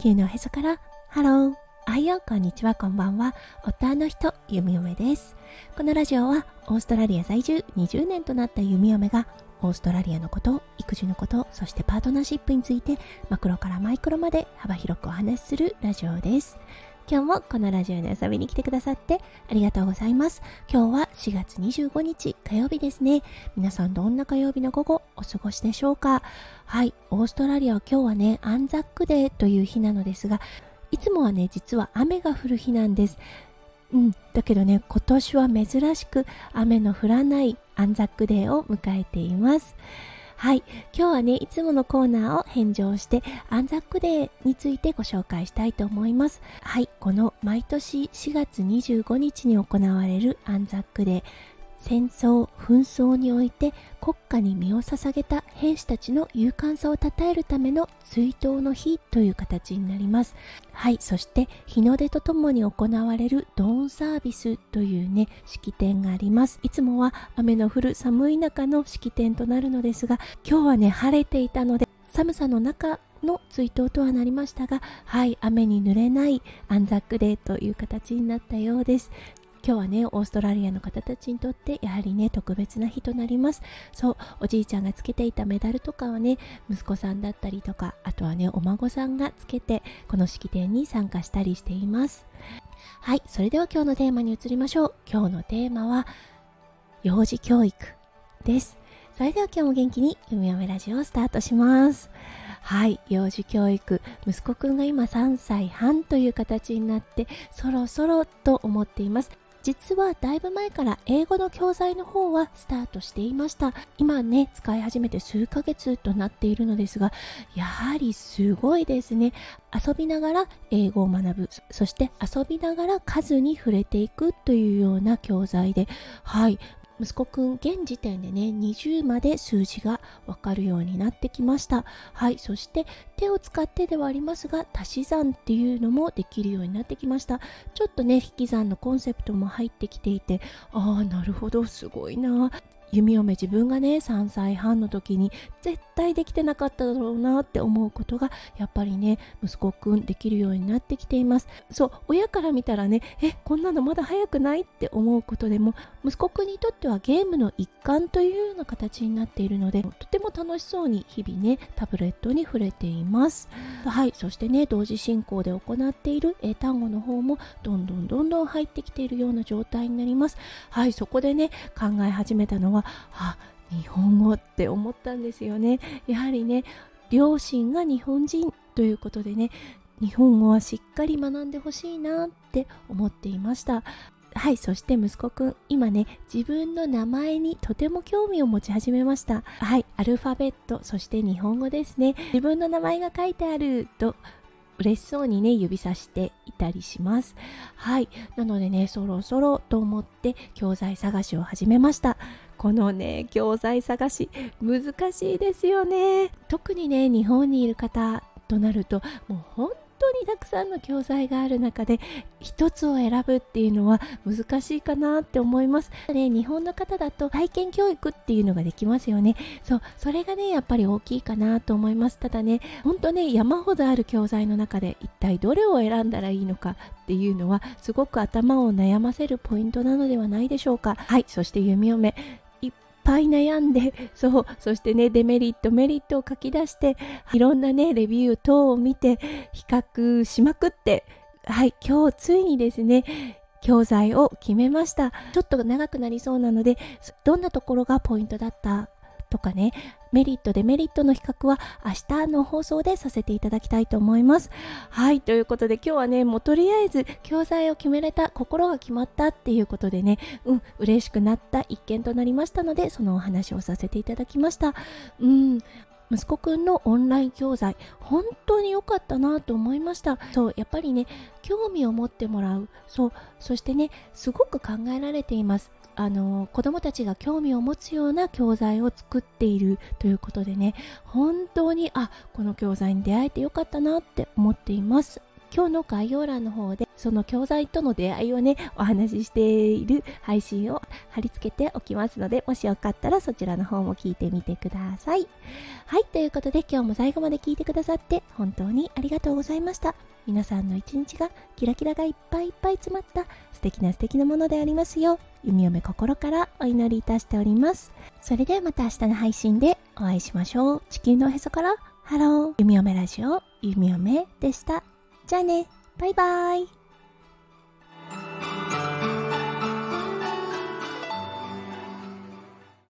地球のおへそから。ハロー。あいよこんにちは。こんばんは。夫の人。弓嫁です。このラジオはオーストラリア在住。20年となった。弓嫁がオーストラリアのこと育児のことそしてパートナーシップについてマクロからマイクロまで幅広くお話しするラジオです。今日もこのラジオに遊びに来てくださってありがとうございます。今日は4月25日火曜日ですね。皆さんどんな火曜日の午後お過ごしでしょうか？はい、オーストラリアは今日はね、アンザックデーという日なのですが、いつもはね、実は雨が降る日なんです。うん、だけどね、今年は珍しく雨の降らないアンザックデーを迎えています。はい。今日はね、いつものコーナーを返上して、アンザックデーについてご紹介したいと思います。はい。この毎年4月25日に行われるアンザックデー。戦争、紛争において国家に身を捧げた兵士たちの勇敢さを称えるための追悼の日という形になります。はい、そして日の出とともに行われるドーンサービスというね、式典があります。いつもは雨の降る寒い中の式典となるのですが、今日はね、晴れていたので、寒さの中の追悼とはなりましたが、はい、雨に濡れないアンザックデーという形になったようです。今日はねオーストラリアの方たちにとってやはりね特別な日となります。そうおじいちゃんがつけていたメダルとかはね息子さんだったりとかあとはねお孫さんがつけてこの式典に参加したりしています。はいそれでは今日のテーマに移りましょう。今日のテーマは幼児教育です。それでは今日も元気に「ゆみよめラジオ」をスタートします。はい幼児教育。息子くんが今3歳半という形になってそろそろと思っています。実はだいぶ前から英語の教材の方はスタートしていました。今ね使い始めて数ヶ月となっているのですがやはりすごいですね。遊びながら英語を学ぶ。そして遊びながら数に触れていくというような教材で。はい。息子くん現時点でね20まで数字がわかるようになってきました。はいそして手を使ってではありますが足し算っていうのもできるようになってきました。ちょっとね引き算のコンセプトも入ってきていてああなるほどすごいな。弓嫁自分がね3歳半の時に絶対できてなかっただろうなって思うことがやっぱりね息子くんできるようになってきています。そう親から見たらねえこんなのまだ早くないって思うことでも息子くんにとってはゲームの一環というような形になっているのでとても楽しそうに日々ねタブレットに触れています。はいそしてね同時進行で行っている英単語の方もどんどんどんどん入ってきているような状態になります。はいそこでね考え始めたのはあ日本語って思ったんですよね。やはりね両親が日本人ということでね日本語はしっかり学んでほしいなって思っていました。はいそして息子くん今ね自分の名前にとても興味を持ち始めました。はいアルファベットそして日本語ですね。自分の名前が書いてあると嬉しそうにね指さしていたりします。はいなのでねそろそろと思って教材探しを始めました。このね教材探し難しいですよね。特にね日本にいる方となるともう本当にたくさんの教材がある中で一つを選ぶっていうのは難しいかなって思います。ね日本の方だと体験教育っていうのができますよね。そうそれがねやっぱり大きいかなと思います。ただね本当ね山ほどある教材の中で一体どれを選んだらいいのかっていうのはすごく頭を悩ませるポイントなのではないでしょうか。はいそして弓嫁。ぱい悩んで そうそしてねデメリットメリットを書き出していろんなねレビュー等を見て比較しまくってはい今日ついにですね教材を決めました。ちょっと長くなりそうなのでどんなところがポイントだった？とかねメリットデメリットの比較は明日の放送でさせていただきたいと思います。はいということで今日はねもうとりあえず教材を決めれた心が決まったっていうことでねうん嬉しくなった一件となりましたのでそのお話をさせていただきました。うん。息子くんのオンライン教材本当に良かったなと思いました。そうやっぱりね興味を持ってもらう。そうそしてねすごく考えられています。あの子供たちが興味を持つような教材を作っているということでね本当にあこの教材に出会えてよかったなって思っています。今日の概要欄の方でその教材との出会いをねお話ししている配信を貼り付けておきますのでもしよかったらそちらの方も聞いてみてください。はいということで今日も最後まで聞いてくださって本当にありがとうございました。皆さんの一日がキラキラがいっぱいいっぱい詰まった素敵な素敵なものでありますよう弓嫁心からお祈りいたしております。それではまた明日の配信でお会いしましょう。地球のおへそからハロー。弓嫁ラジオ弓嫁でした。じゃあね。バイバイ。